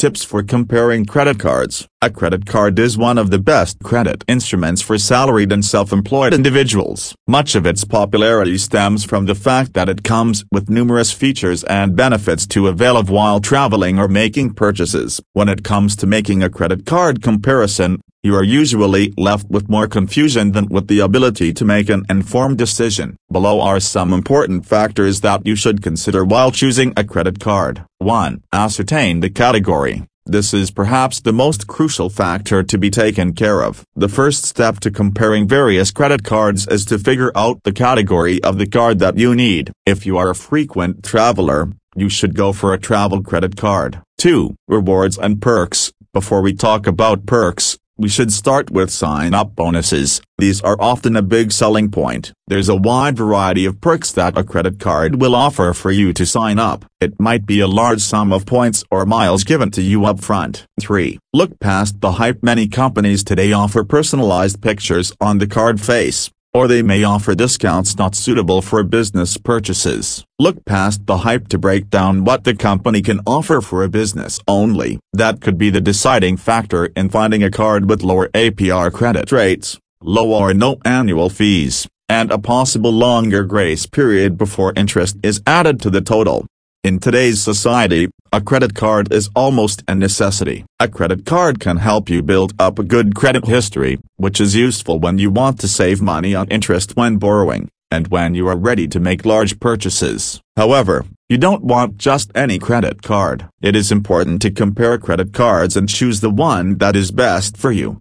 Tips for comparing credit cards. A credit card is one of the best credit instruments for salaried and self-employed individuals. Much of its popularity stems from the fact that it comes with numerous features and benefits to avail of while traveling or making purchases. When it comes to making a credit card comparison, you are usually left with more confusion than with the ability to make an informed decision. Below are some important factors that you should consider while choosing a credit card. 1. Ascertain the category. This is perhaps the most crucial factor to be taken care of. The first step to comparing various credit cards is to figure out the category of the card that you need. If you are a frequent traveler, you should go for a travel credit card. 2. Rewards and perks. Before we talk about perks, we should start with sign-up bonuses. These are often a big selling point. There's a wide variety of perks that a credit card will offer for you to sign up. It might be a large sum of points or miles given to you upfront. 3. Look past the hype. Many companies today offer personalized pictures on the card face or they may offer discounts not suitable for business purchases. Look past the hype to break down what the company can offer for a business only. That could be the deciding factor in finding a card with lower APR credit rates, low or no annual fees, and a possible longer grace period before interest is added to the total. In today's society, a credit card is almost a necessity. A credit card can help you build up a good credit history, which is useful when you want to save money on interest when borrowing, and when you are ready to make large purchases. However, you don't want just any credit card. It is important to compare credit cards and choose the one that is best for you.